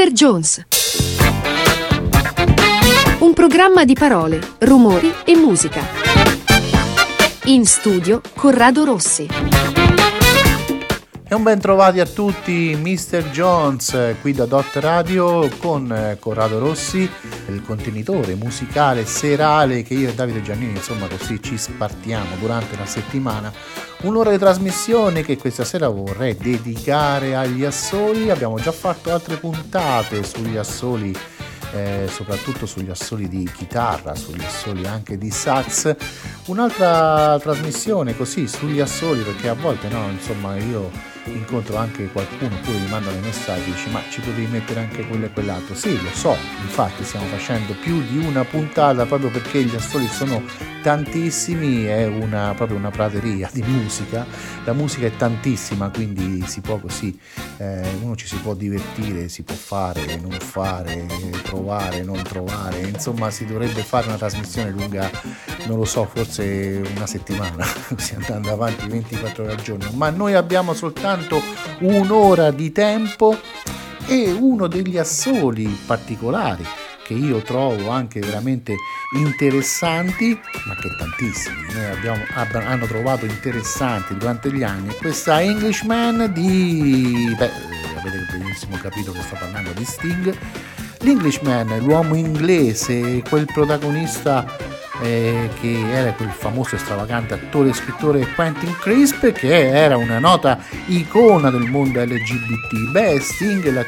Mr. Jones. Un programma di parole, rumori e musica. In studio Corrado Rossi. E un ben trovati a tutti, Mr. Jones, qui da Dot Radio con eh, Corrado Rossi, il contenitore musicale serale che io e Davide Giannini, insomma, così ci spartiamo durante la settimana. Un'ora di trasmissione che questa sera vorrei dedicare agli assoli. Abbiamo già fatto altre puntate sugli assoli eh, soprattutto sugli assoli di chitarra, sugli assoli anche di sax. Un'altra trasmissione così sugli assoli perché a volte no, insomma io incontro anche qualcuno pure mi manda dei messaggi dice ma ci potevi mettere anche quello e quell'altro? Sì lo so infatti stiamo facendo più di una puntata proprio perché gli assoli sono tantissimi è una, proprio una prateria di musica. La musica è tantissima quindi si può così eh, uno ci si può divertire si può fare non fare trovare non trovare insomma si dovrebbe fare una trasmissione lunga non lo so forse una settimana così andando avanti 24 ore al giorno. Ma noi abbiamo soltanto soltanto un'ora di tempo e uno degli assoli particolari che io trovo anche veramente interessanti, ma che tantissimi noi abbiamo, hanno trovato interessanti durante gli anni, questa Englishman di... beh, avete benissimo capito che sto parlando di Sting. L'Englishman, l'uomo inglese, quel protagonista eh, che era quel famoso stravagante attore e scrittore Quentin Crisp che era una nota icona del mondo LGBT. Beh, Sting la,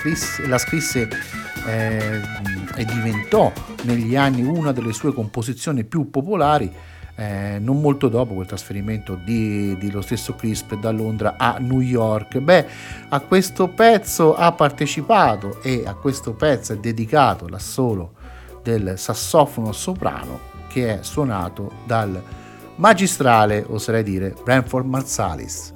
la scrisse eh, e diventò negli anni una delle sue composizioni più popolari. Eh, non molto dopo quel trasferimento di, di, lo stesso Crisp da Londra a New York. Beh, a questo pezzo ha partecipato e a questo pezzo è dedicato l'assolo del sassofono soprano che è suonato dal magistrale, oserei dire, Branford Marsalis.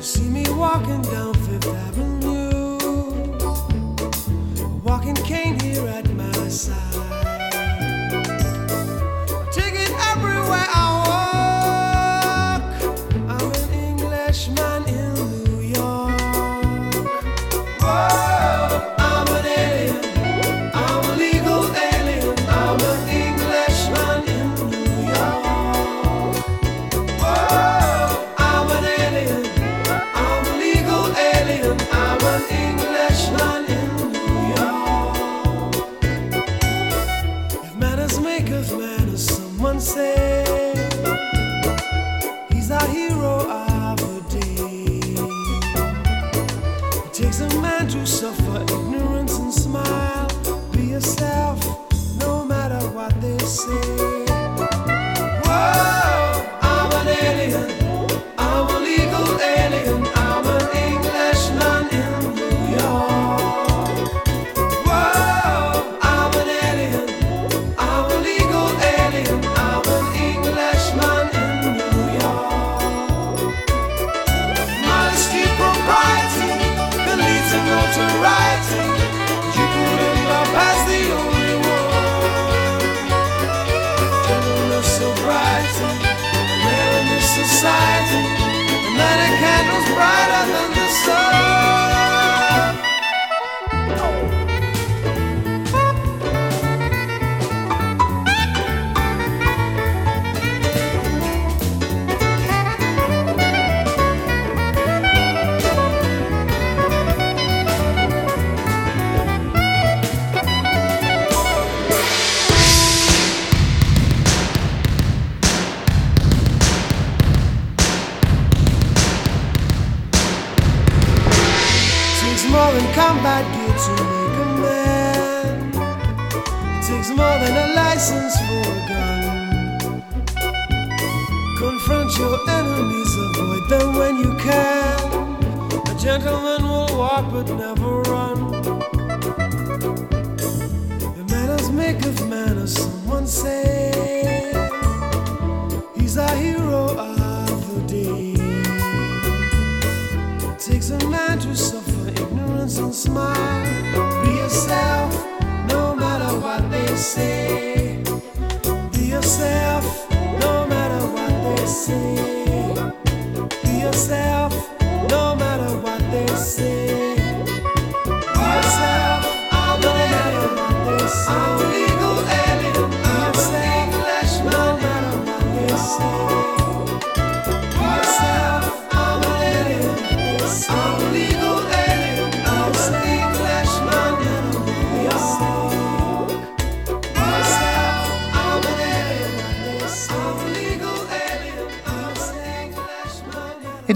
See me walking down Fifth Avenue, walking cane começar.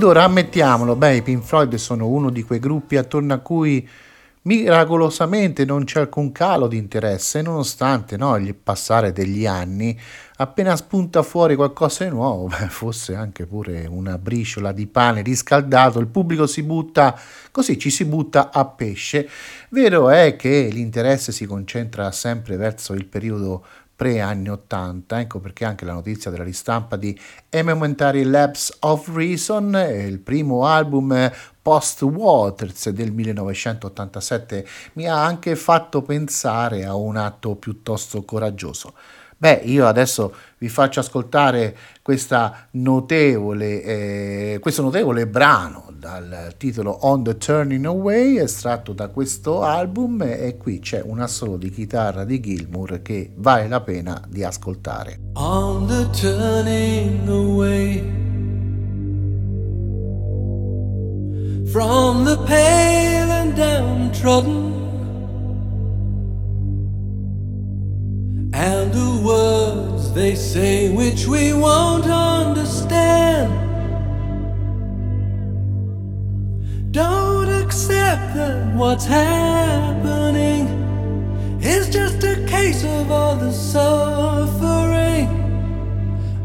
At Ed ora ammettiamolo, beh, i Pink Floyd sono uno di quei gruppi attorno a cui miracolosamente non c'è alcun calo di interesse, nonostante no, il passare degli anni, appena spunta fuori qualcosa di nuovo, beh, fosse anche pure una briciola di pane riscaldato, il pubblico si butta così, ci si butta a pesce. Vero è che l'interesse si concentra sempre verso il periodo pre-anni 80, ecco perché anche la notizia della ristampa di Elementary Labs of Reason, il primo album post Waters del 1987, mi ha anche fatto pensare a un atto piuttosto coraggioso. Beh, io adesso vi faccio ascoltare notevole, eh, questo notevole brano dal titolo On the Turning Away, estratto da questo album, e qui c'è un assolo di chitarra di Gilmour che vale la pena di ascoltare. On the turning away from the pale and downtrodden and the words they say which we won't understand. Don't accept that what's happening is just a case of all the suffering.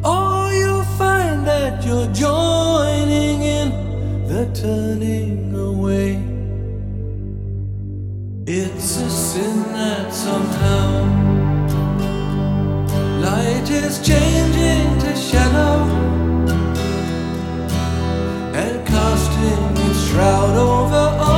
Or you'll find that you're joining in the turning away. It's a sin that somehow Light is changing to shadow and casting its shroud over all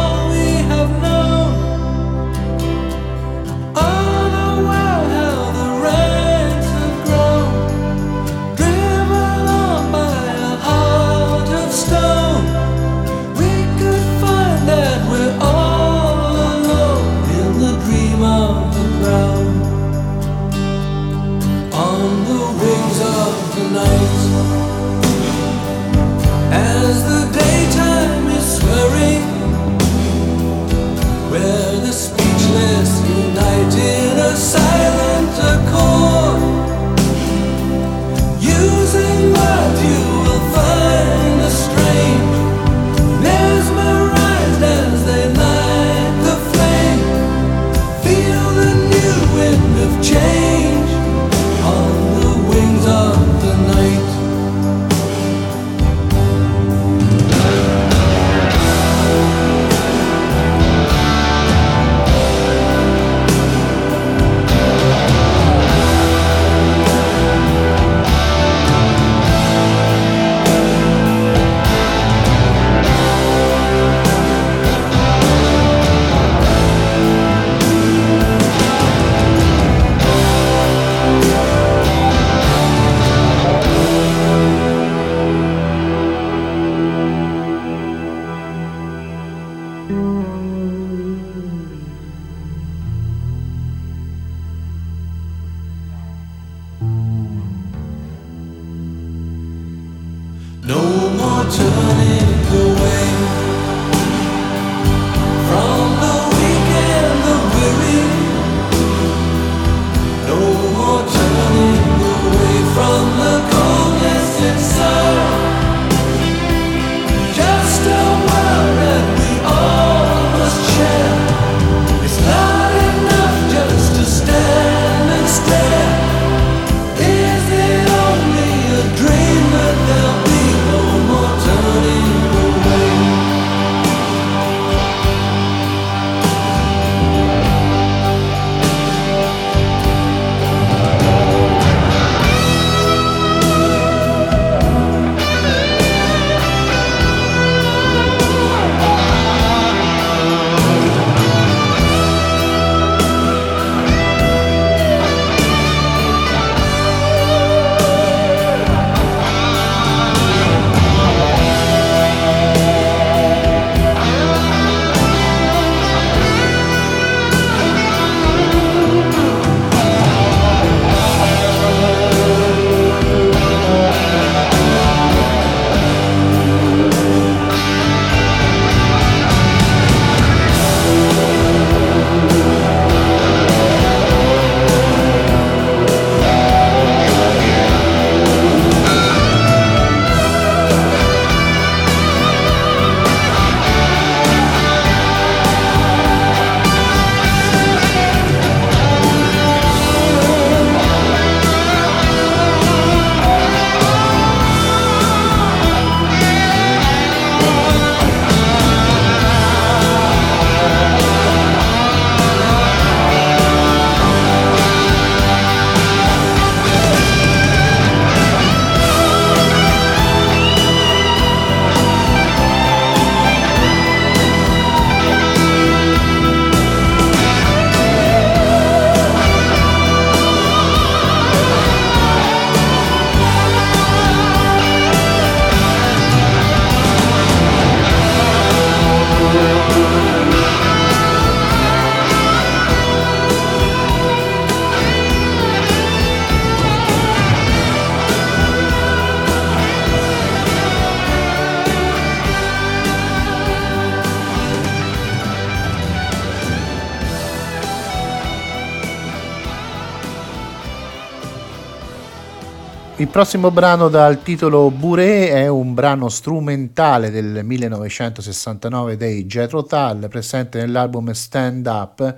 prossimo brano dal titolo Bourré è un brano strumentale del 1969 dei Jethro Tull, presente nell'album Stand Up,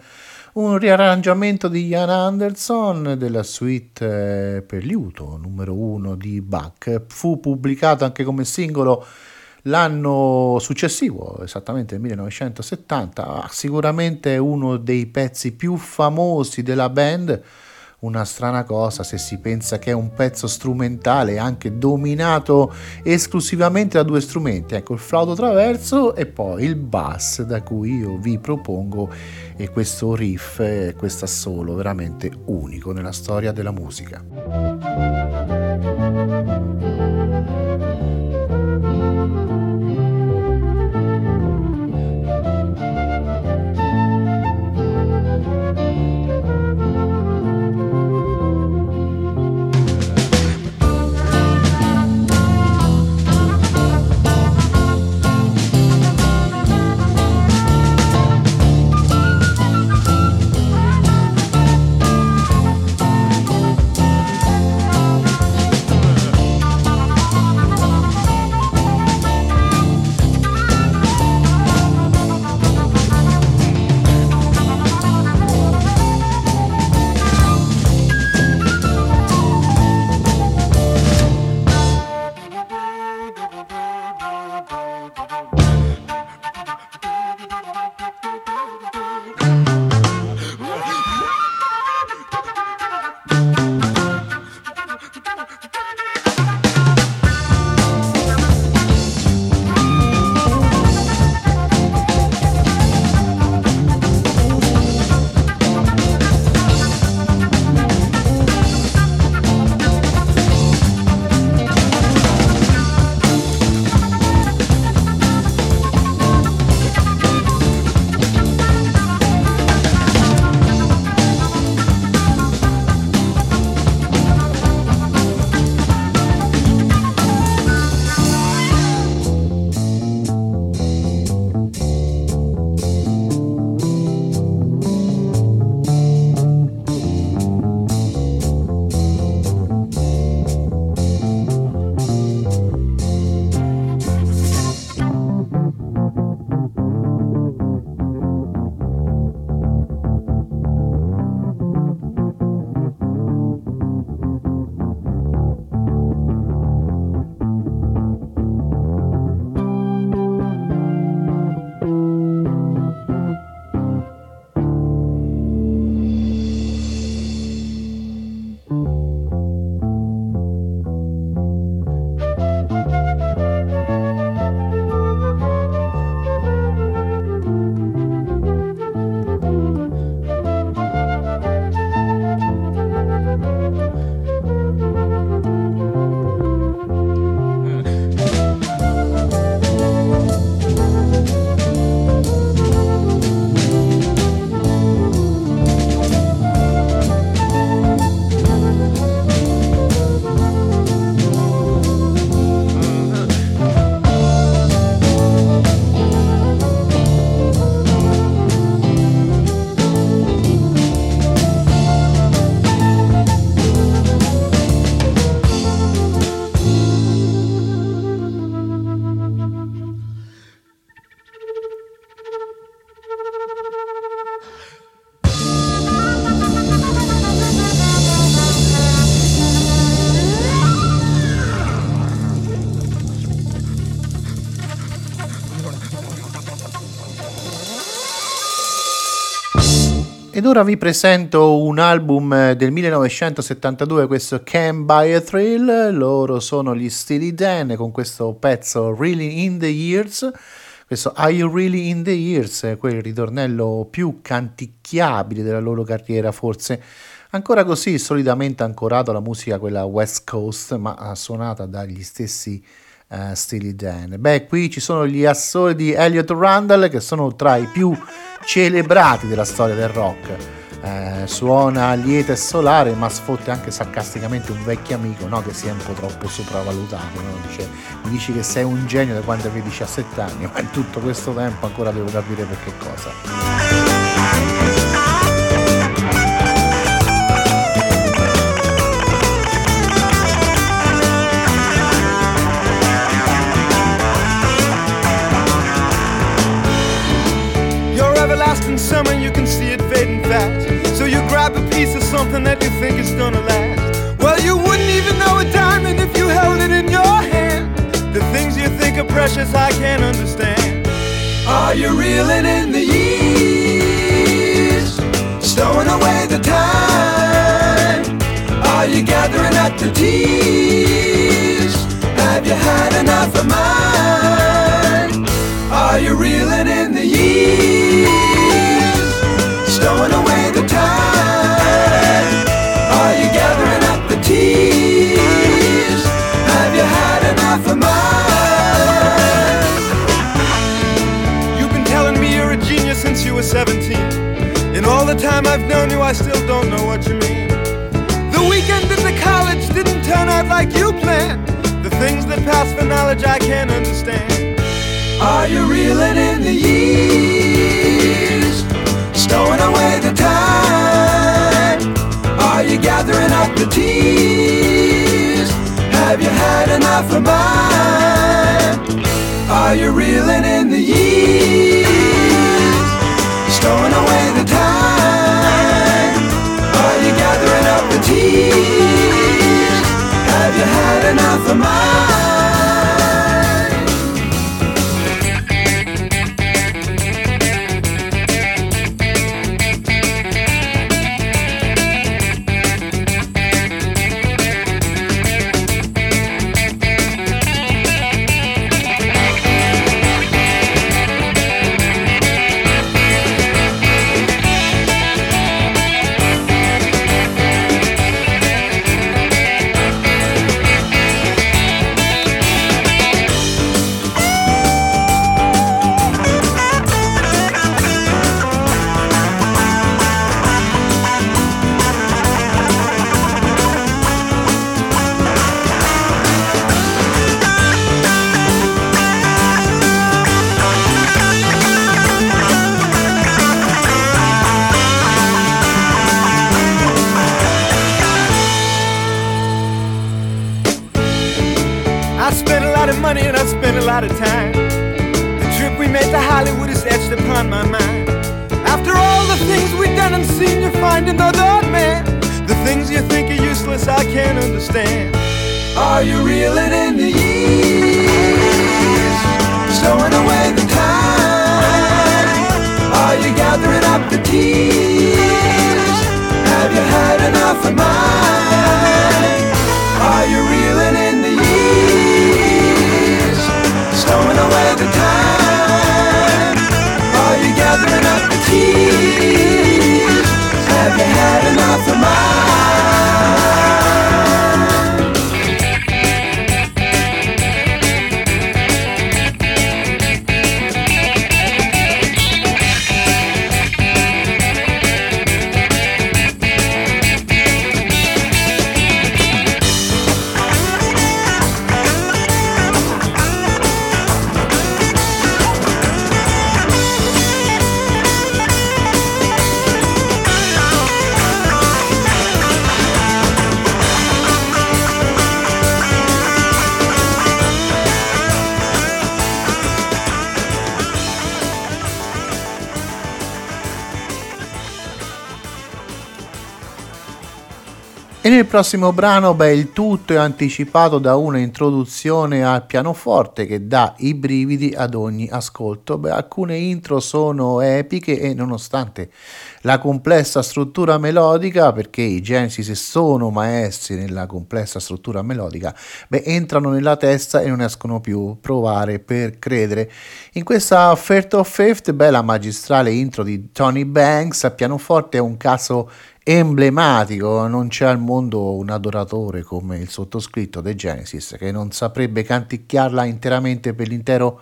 un riarrangiamento di Ian Anderson della suite eh, per liuto numero 1 di Bach. Fu pubblicato anche come singolo l'anno successivo, esattamente nel 1970, sicuramente uno dei pezzi più famosi della band una strana cosa se si pensa che è un pezzo strumentale anche dominato esclusivamente da due strumenti, ecco il flauto traverso e poi il bass da cui io vi propongo questo riff, questo assolo veramente unico nella storia della musica. Ed ora vi presento un album eh, del 1972, questo Can Buy a Thrill, loro sono gli Steely Dan con questo pezzo Really in the Years, questo Are You Really in the Years, quel ritornello più canticchiabile della loro carriera forse, ancora così solidamente ancorato alla musica quella West Coast, ma suonata dagli stessi uh, Steely Dan. Beh, qui ci sono gli assoli di Elliot Randall che sono tra i più celebrati della storia del rock. Eh, suona lieta e solare, ma sfotte anche sarcasticamente un vecchio amico no? che si è un po' troppo sopravvalutato. No? Dice, mi dici che sei un genio da quando avevi 17 anni, ma in tutto questo tempo ancora devo capire per che cosa. nothing that you think is gonna last. Well, you wouldn't even know a diamond if you held it in your hand. The things you think are precious, I can't understand. Are you reeling in the years? Stowing away the time? Are you gathering up the tears? Have you had enough of mine? Are you reeling in the years? 17. In all the time I've known you, I still don't know what you mean. The weekend at the college didn't turn out like you planned. The things that pass for knowledge I can't understand. Are you reeling in the years? Stowing away the time? Are you gathering up the tears? Have you had enough of mine? Are you reeling in the years? Stowing away the time? Prossimo brano, beh, il tutto è anticipato da una introduzione al pianoforte che dà i brividi ad ogni ascolto. Beh, alcune intro sono epiche e nonostante la complessa struttura melodica, perché i Genesis sono maestri nella complessa struttura melodica, beh, entrano nella testa e non escono più. Provare per credere. In questa Fair of Fifth, beh, la magistrale intro di Tony Banks a pianoforte è un caso emblematico, non c'è al mondo un adoratore come il sottoscritto dei Genesis che non saprebbe canticchiarla interamente per l'intero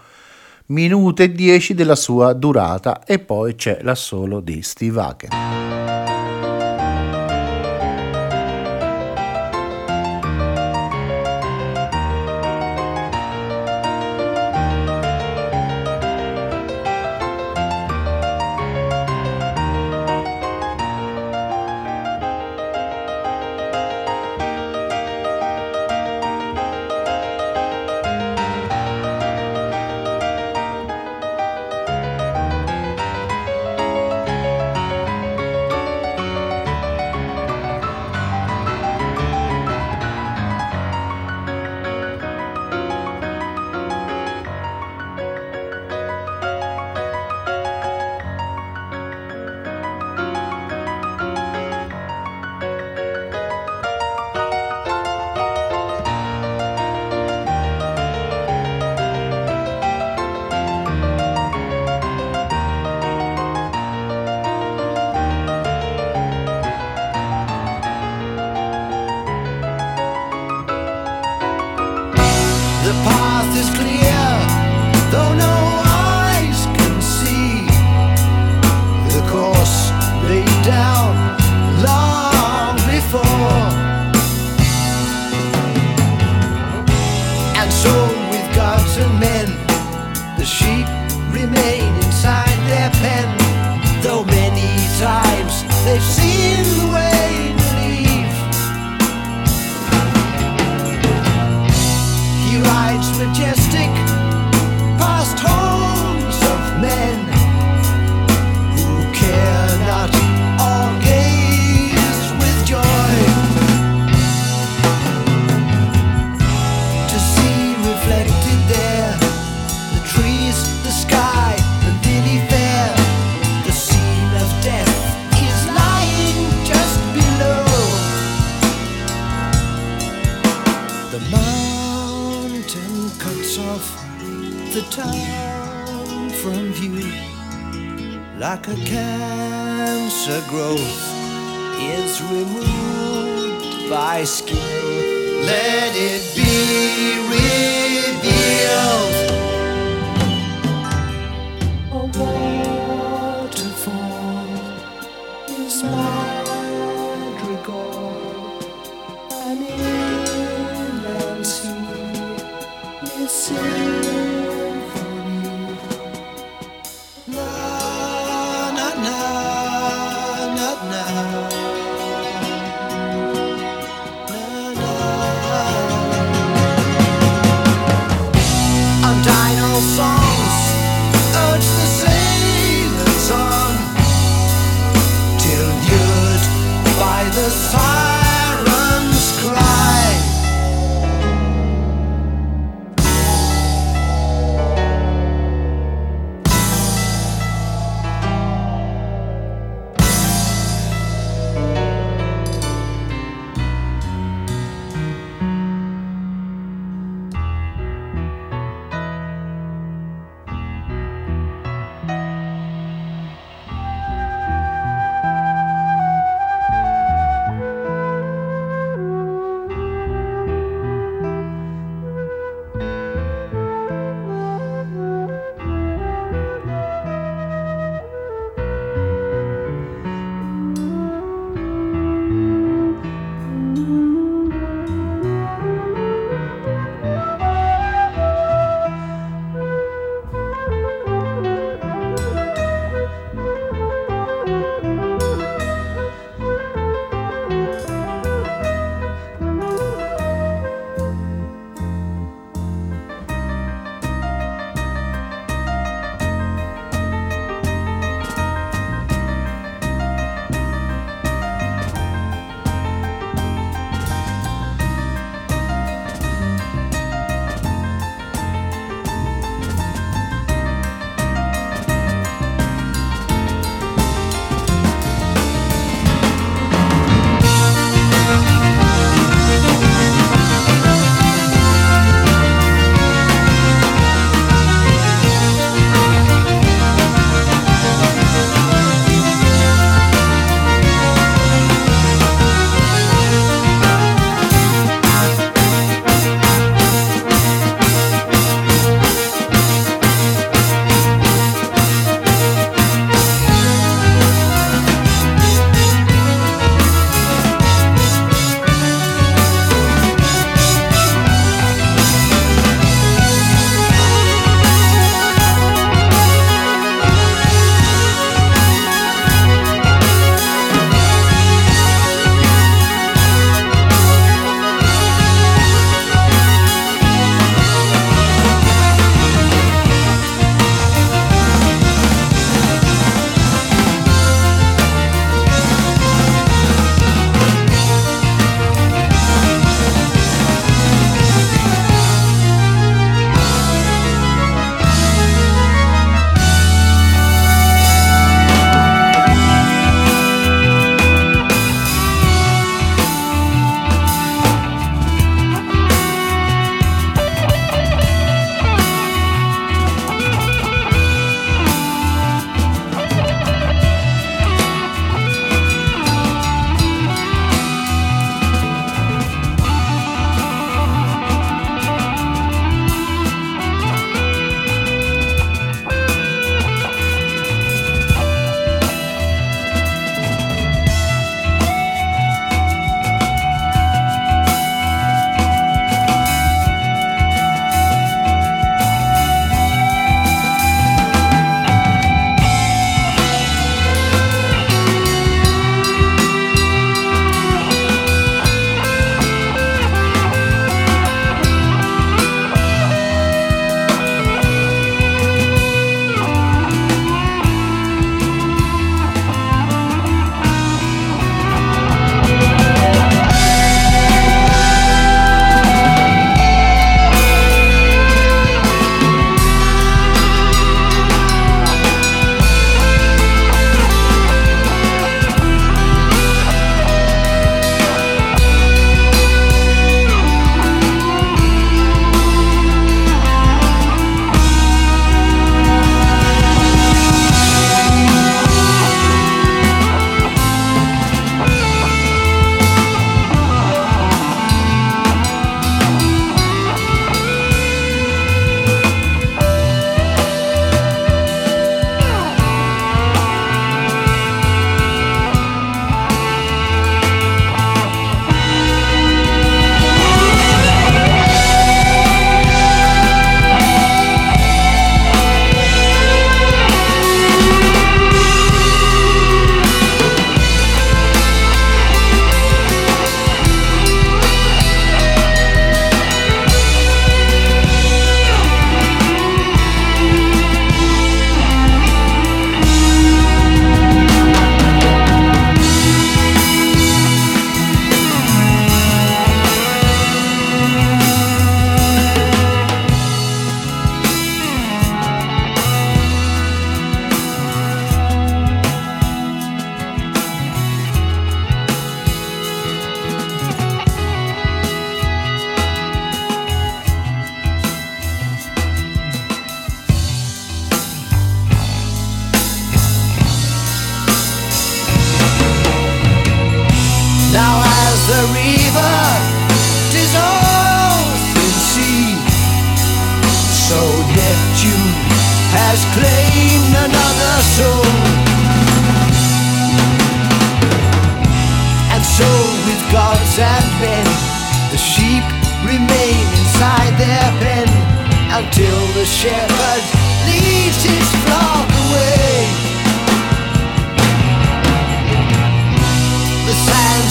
minuto e dieci della sua durata e poi c'è l'assolo di Steve Hagen.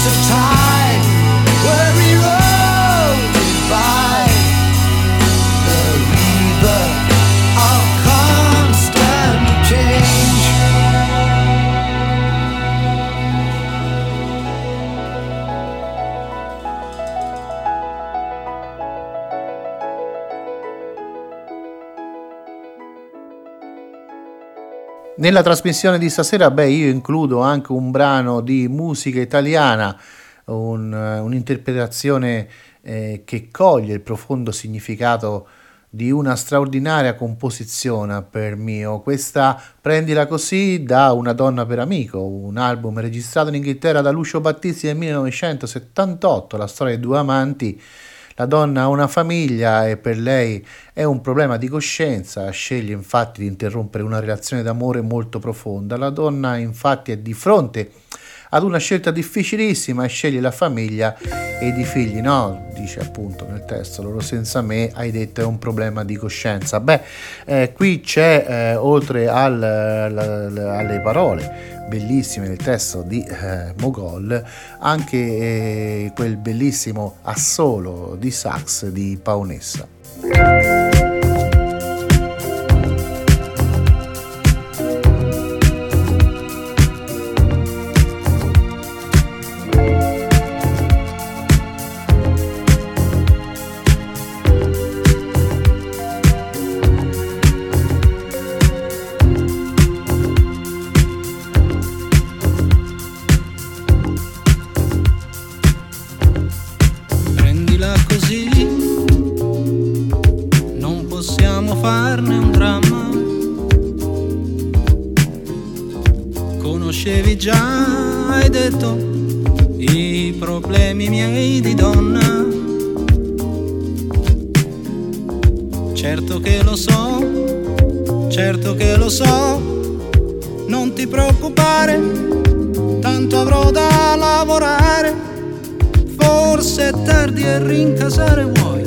Of time Nella trasmissione di stasera, beh, io includo anche un brano di musica italiana, un, eh, un'interpretazione eh, che coglie il profondo significato di una straordinaria composizione per mio. Questa prendila così da Una donna per amico, un album registrato in Inghilterra da Lucio Battisti nel 1978, la storia di due amanti. La donna ha una famiglia e per lei è un problema di coscienza, sceglie infatti di interrompere una relazione d'amore molto profonda. La donna infatti è di fronte ad una scelta difficilissima e sceglie la famiglia ed i figli, no? Dice appunto nel testo, loro senza me, hai detto è un problema di coscienza. Beh, eh, qui c'è, eh, oltre al, la- la- alle parole bellissime del testo di eh, Mogol, anche eh, quel bellissimo assolo di sax di Paonessa. Certo che lo so, certo che lo so, non ti preoccupare, tanto avrò da lavorare. Forse è tardi e rincasare vuoi.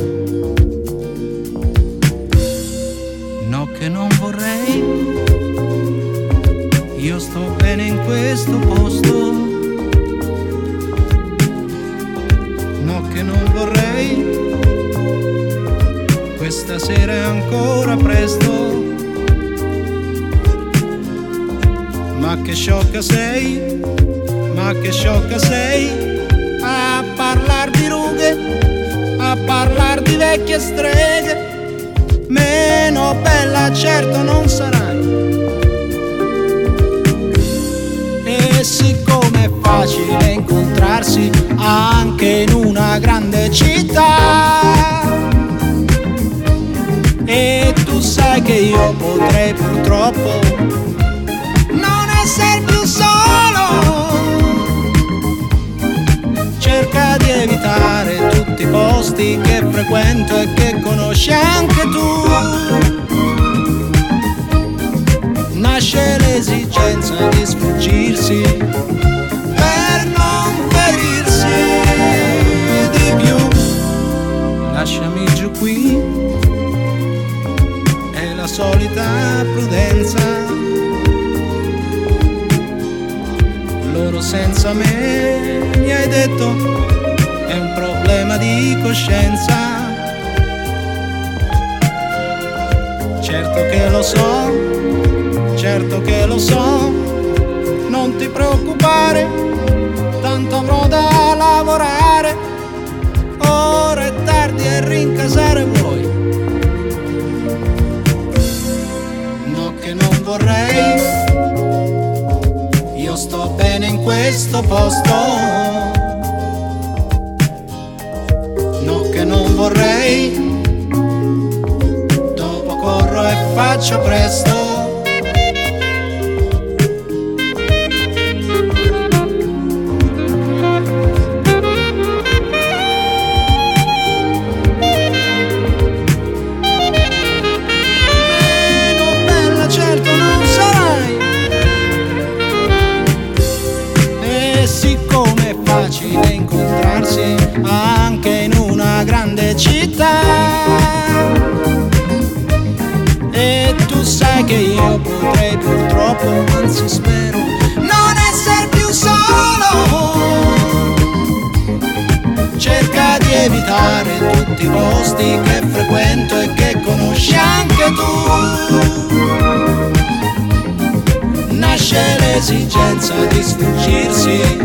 No che non vorrei. Io sto bene in questo posto. Questa sera è ancora presto. Ma che sciocca sei, ma che sciocca sei a parlar di rughe, a parlar di vecchie streghe, meno bella certo non sarai. E siccome è facile incontrarsi anche in una grande città, e tu sai che io potrei purtroppo non essere più solo cerca di evitare tutti i posti che frequento e che conosci anche tu. Nasce l'esigenza di sfuggirsi per non ferirsi di più. Lasciami giù qui, solita prudenza loro senza me, mi hai detto, è un problema di coscienza. Certo che lo so, certo che lo so, non ti preoccupare, tanto avrò da lavorare, ora è tardi e rincasare vuoi. Questo posto. No che non vorrei, dopo corro e faccio presto. Purtroppo, anzi spero, non essere più solo. Cerca di evitare tutti i posti che frequento e che conosci anche tu nasce l'esigenza di sfuggirsi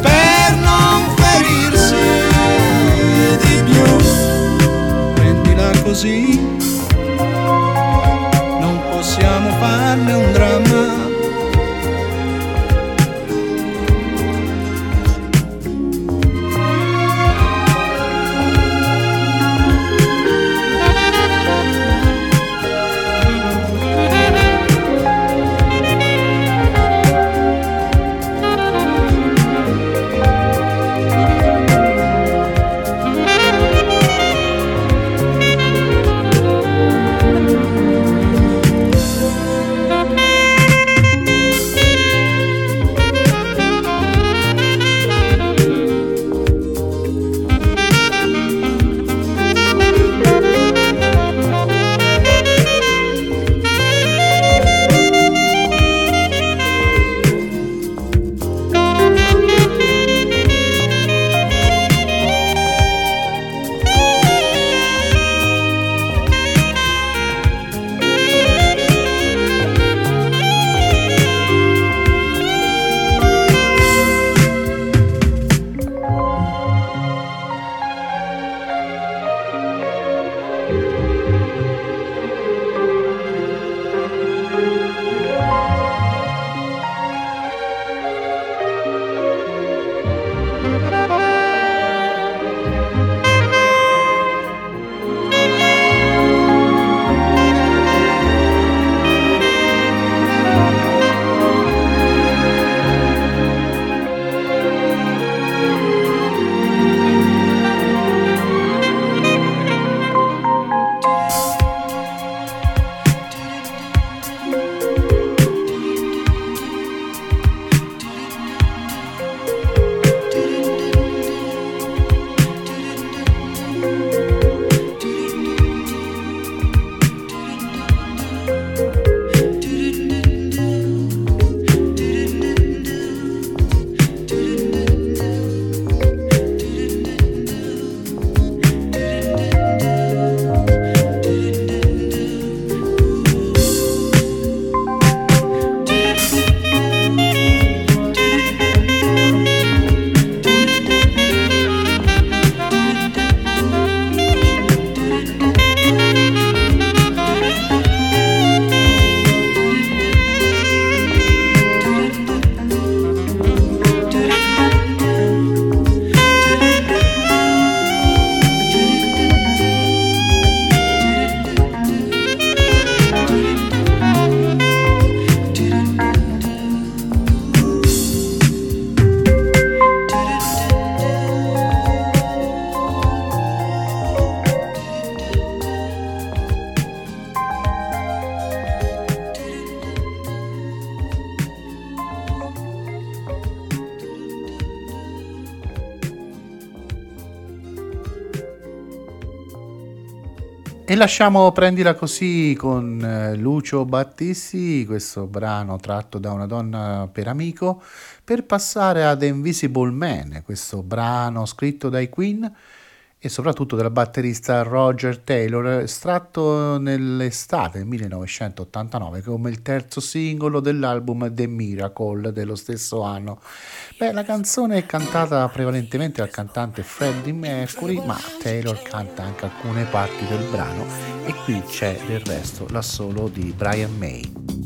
per non ferirsi di più. Prendila così, lasciamo Prendila così con eh, Lucio Battisti, questo brano tratto da una donna per amico, per passare ad Invisible Man, questo brano scritto dai Queen e soprattutto dal batterista Roger Taylor, estratto nell'estate del 1989 come il terzo singolo dell'album The Miracle dello stesso anno. Beh, la canzone è cantata prevalentemente dal cantante Freddie Mercury, ma Taylor canta anche alcune parti del brano e qui c'è del resto l'assolo di Brian May.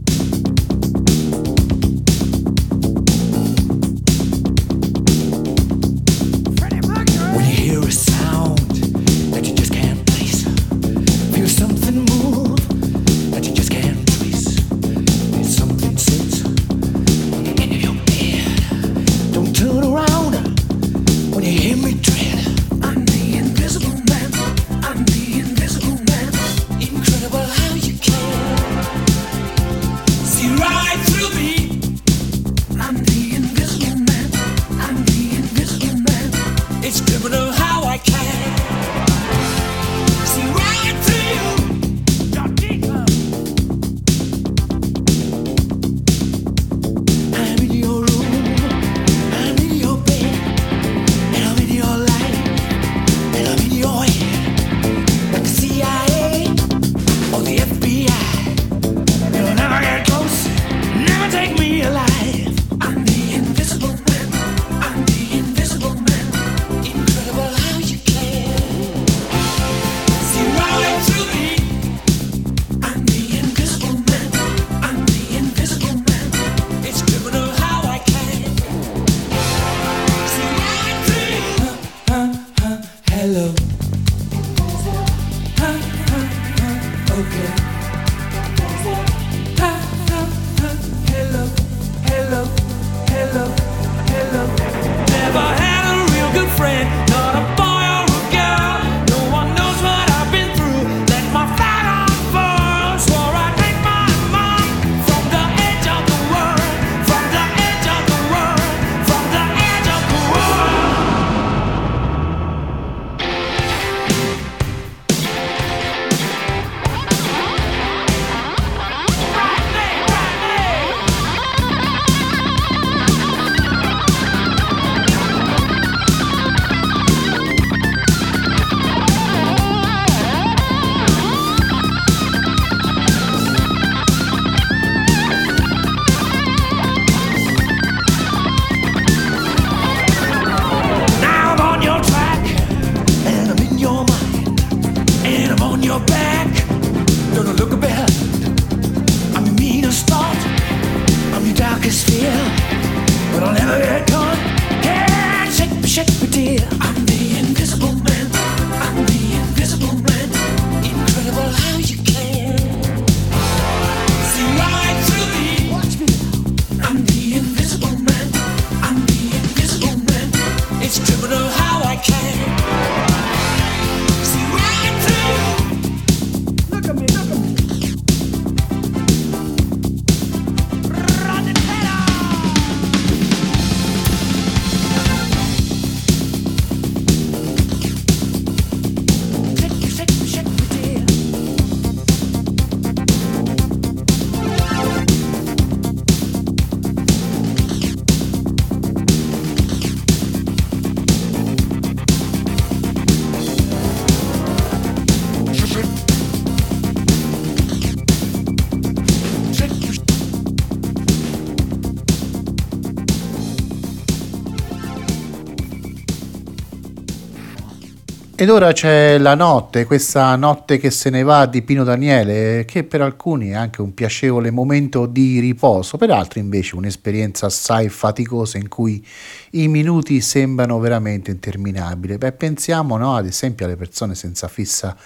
Ed ora c'è la notte, questa notte che se ne va di Pino Daniele, che per alcuni è anche un piacevole momento di riposo, per altri invece un'esperienza assai faticosa in cui i minuti sembrano veramente interminabili. Beh, pensiamo no, ad esempio alle persone senza fissa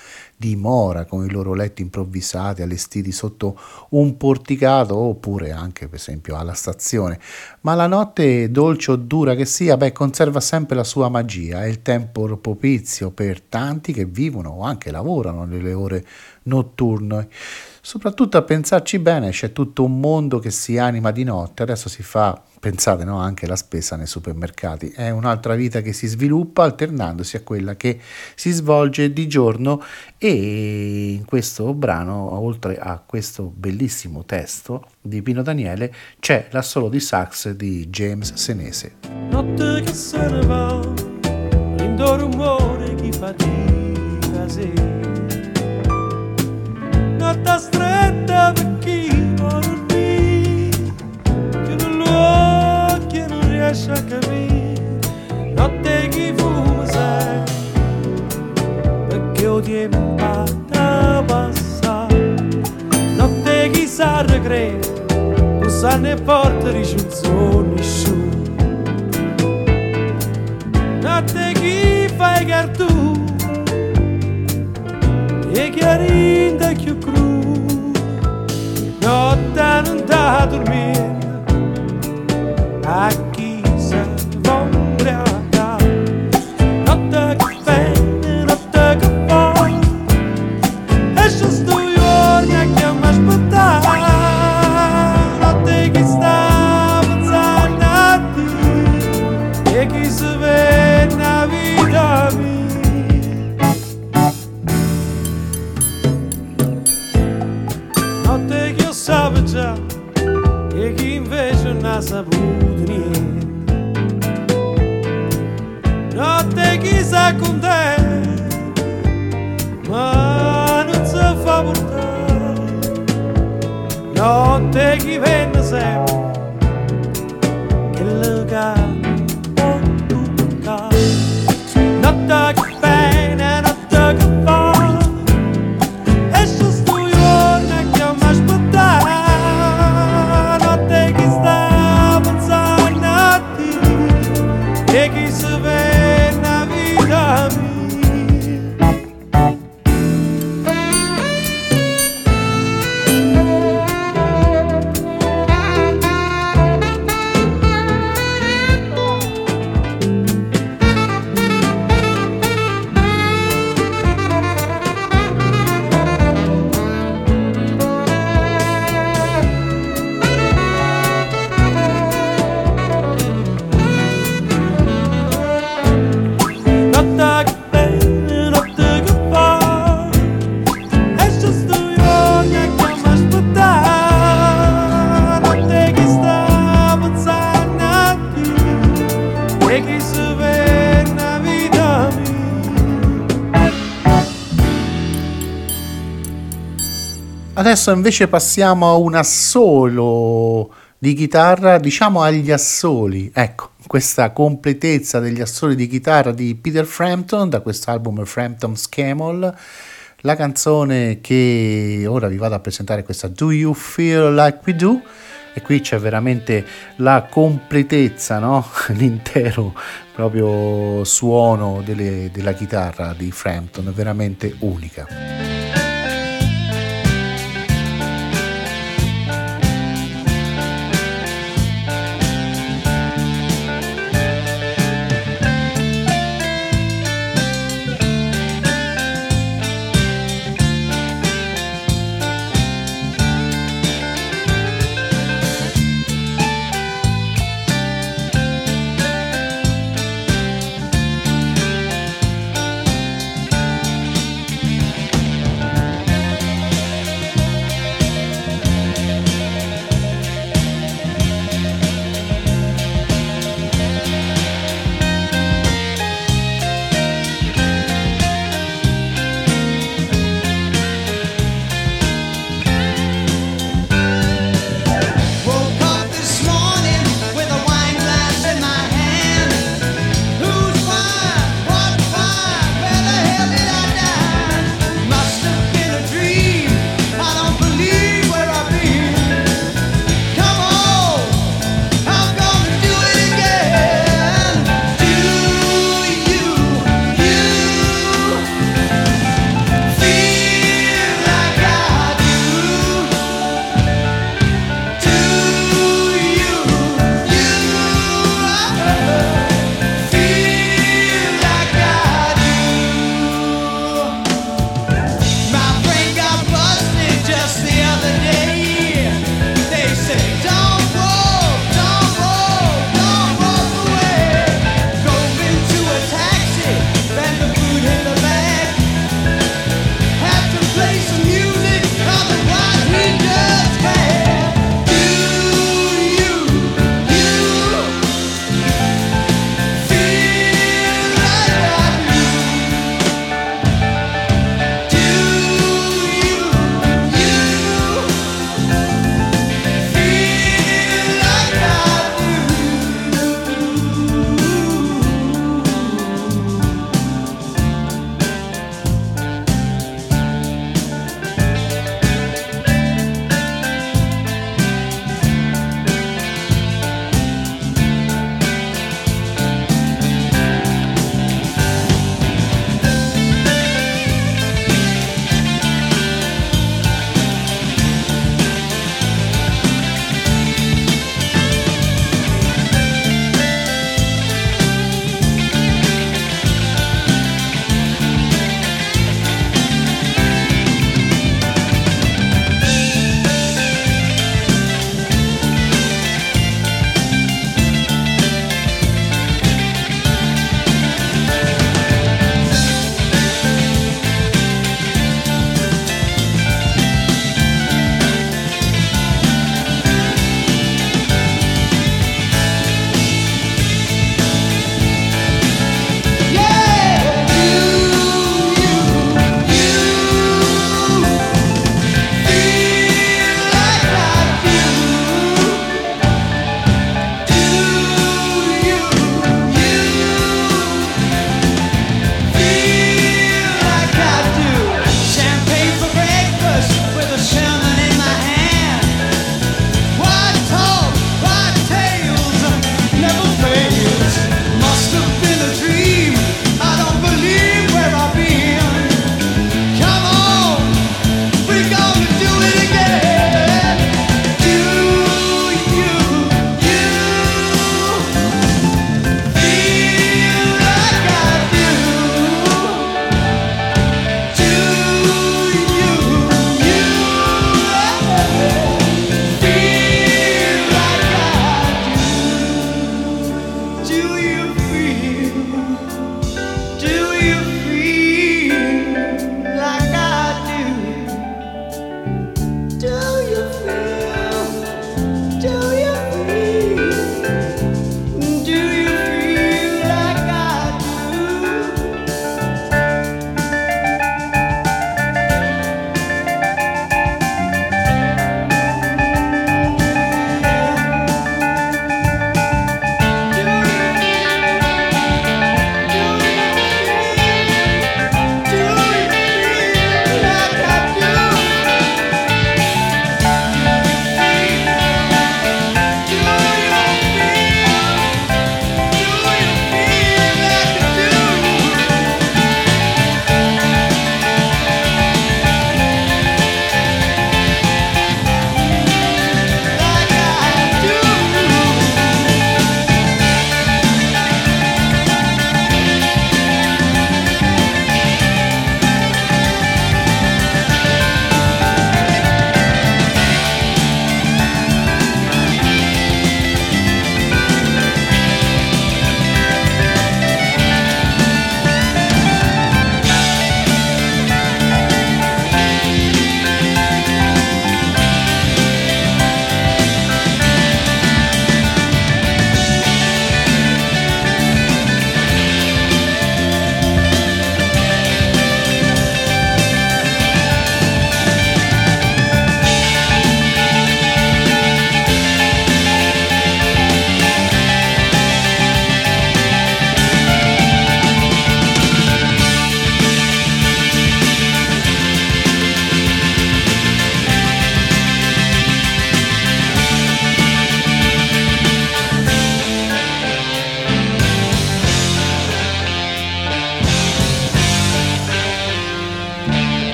dimora con i loro letti improvvisati allestiti sotto un porticato oppure anche per esempio alla stazione. Ma la notte dolce o dura che sia, beh, conserva sempre la sua magia, è il tempo propizio per tanti che vivono o anche lavorano nelle ore notturne. Soprattutto a pensarci bene, c'è tutto un mondo che si anima di notte, adesso si fa pensate no, anche la spesa nei supermercati, è un'altra vita che si sviluppa alternandosi a quella che si svolge di giorno. E in questo brano, oltre a questo bellissimo testo di Pino Daniele, c'è l'assolo di sax di James Senese. Notte che se ne va, rumore che fatica Notte stretta per chi vuole riesce a capire. Notte chi fumo sei perché ho tempo da passare. Notte chi sa recrede non sa ne porta ricciuzzo nessuno notte chi fai cartu e chiarinda più cru same Adesso invece passiamo a un assolo di chitarra, diciamo agli assoli. Ecco, questa completezza degli assoli di chitarra di Peter Frampton da questo album Frampton's Camel. La canzone che ora vi vado a presentare è questa Do You Feel Like We Do? E qui c'è veramente la completezza, no? l'intero proprio suono delle, della chitarra di Frampton, veramente unica.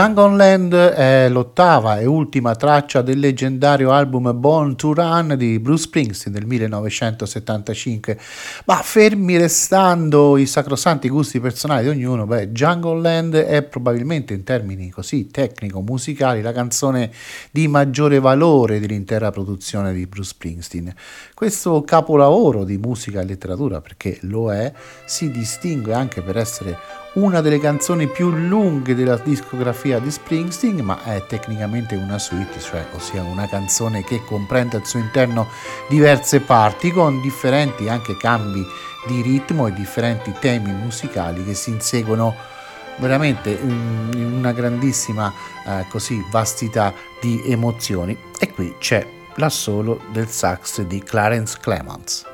Jungle Land è l'ottava e ultima traccia del leggendario album Born to Run di Bruce Springsteen del 1975. Ma fermi restando i sacrosanti gusti personali di ognuno, beh, Jungle Land è probabilmente in termini così tecnico-musicali la canzone di maggiore valore dell'intera produzione di Bruce Springsteen. Questo capolavoro di musica e letteratura, perché lo è, si distingue anche per essere una delle canzoni più lunghe della discografia di Springsteen, ma è tecnicamente una suite, cioè ossia una canzone che comprende al suo interno diverse parti con differenti anche cambi di ritmo e differenti temi musicali che si inseguono veramente in una grandissima eh, così vastità di emozioni e qui c'è l'assolo del sax di Clarence Clements.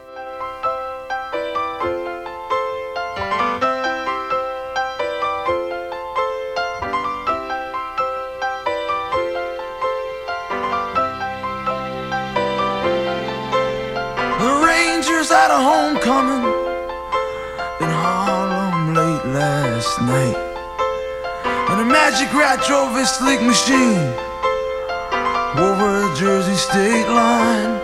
Magic rat drove his sleek machine over the Jersey state line.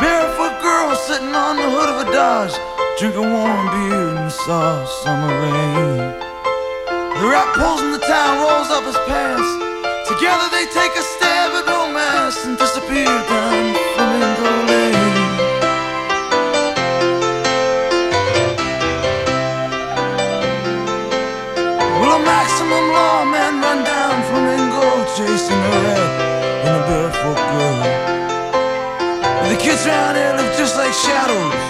Barefoot girl sitting on the hood of a Dodge, drinking warm beer in the soft summer rain. The rat pulls in the town, rolls up his pants. Together they take a stab at romance and disappear down shining just like shadows.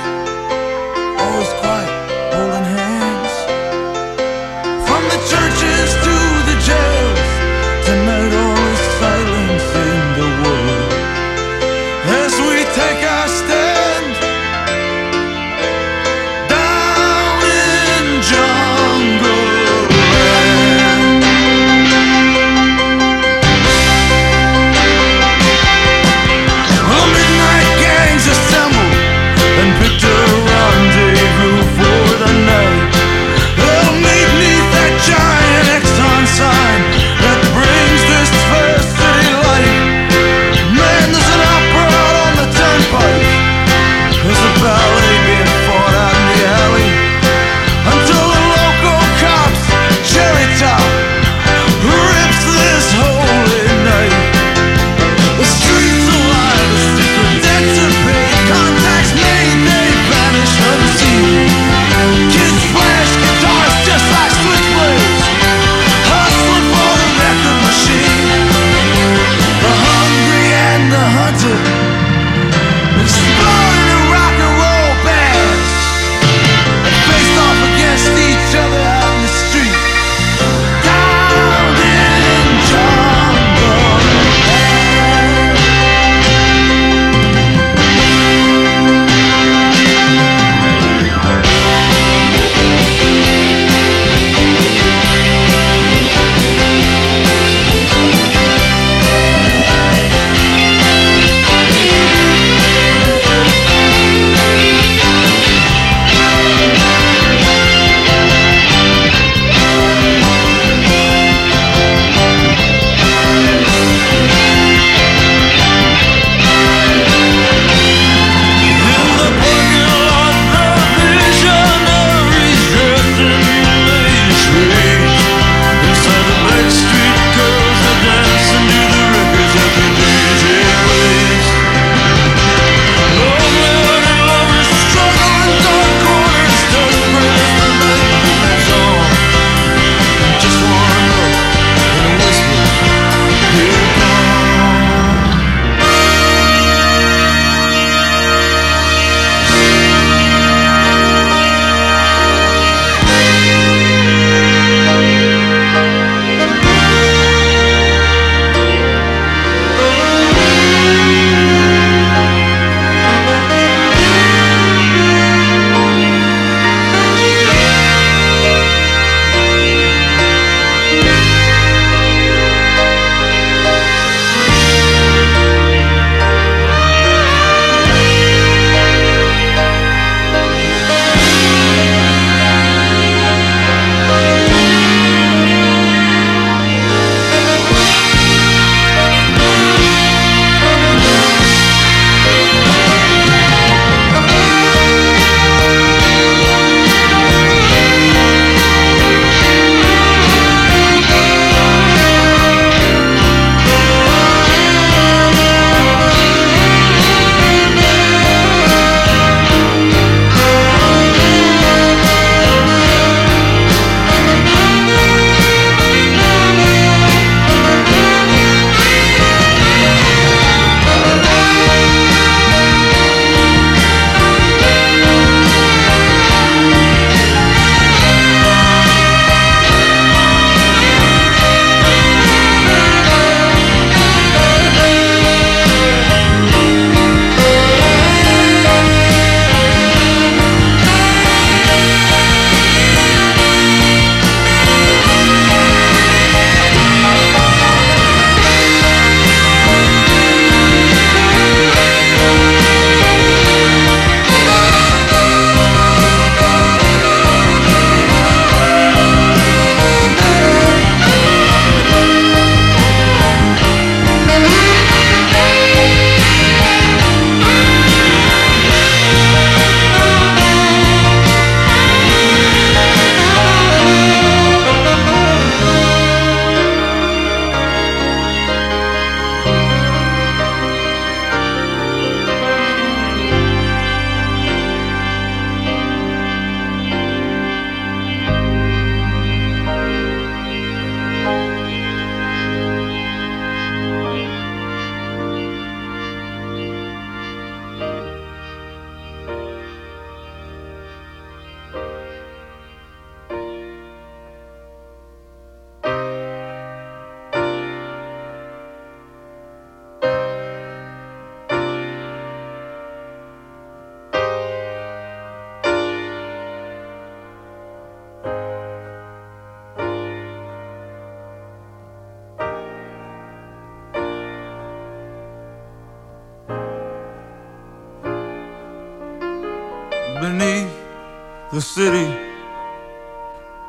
The city,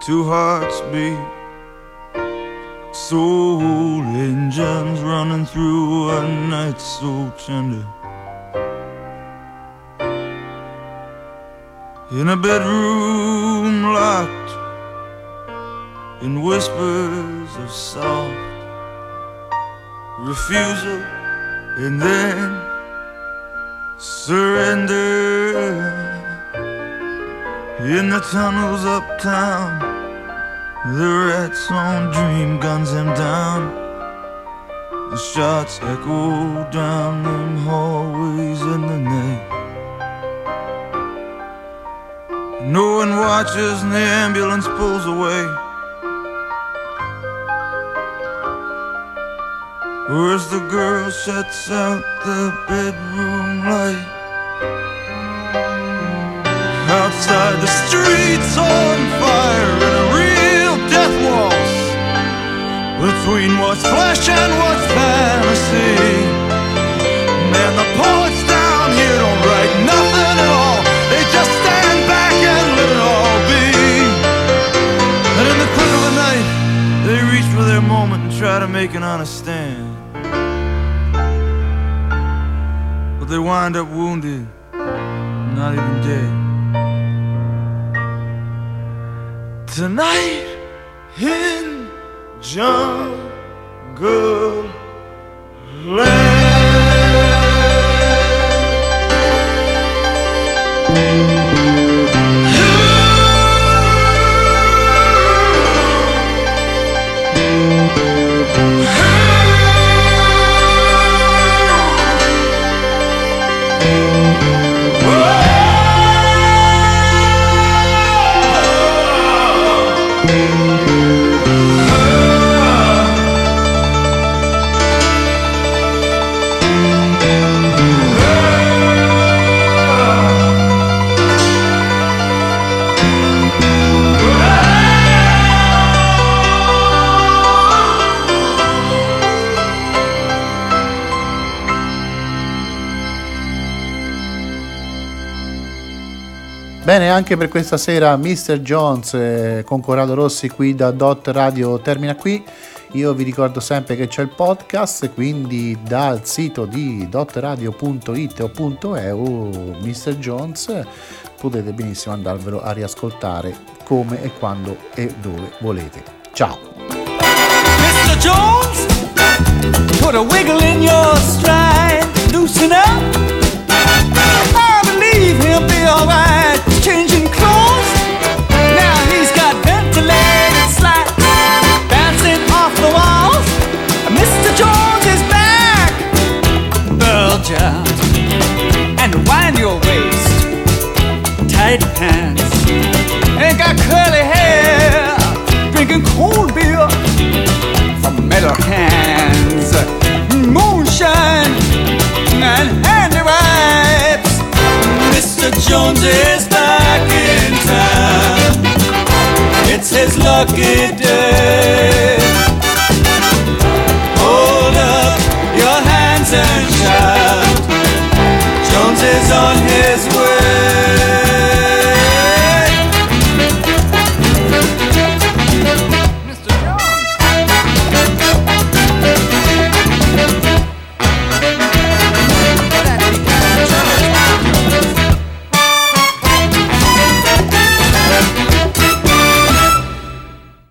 two hearts beat. Soul engines running through a night so tender. In a bedroom locked in whispers of soft refusal and then surrender. In the tunnels uptown, the rats on dream guns him down. The shots echo down them hallways in the night. No one watches and the ambulance pulls away. Where's the girl shuts out the bedroom light? Outside the streets on fire in a real death waltz. Between what's flesh and what's fantasy. Man, the poets down here don't write nothing at all. They just stand back and let it all be. And in the quick of the night They reach for their moment and try to make an honest stand. But they wind up wounded, not even dead Tonight in Jungle Anche per questa sera Mr. Jones eh, con Corrado Rossi qui da Dot Radio termina qui. Io vi ricordo sempre che c'è il podcast, quindi dal sito di dotradio.it o .eu Mr. Jones potete benissimo andarvelo a riascoltare come e quando e dove volete. Ciao! Mr. Jones, put a wiggle in your stride, loosen up. I believe he'll be alright. Changing clothes, now he's got ventilated slats bouncing off the walls. Mr. Jones is back. And wind your waist. Tight pants and got curly hair. Drinking cold beer from metal cans. Moonshine and handy wipes. Mr. Jones is back It's his lucky day. Hold up your hands and shout. Jones is on his way.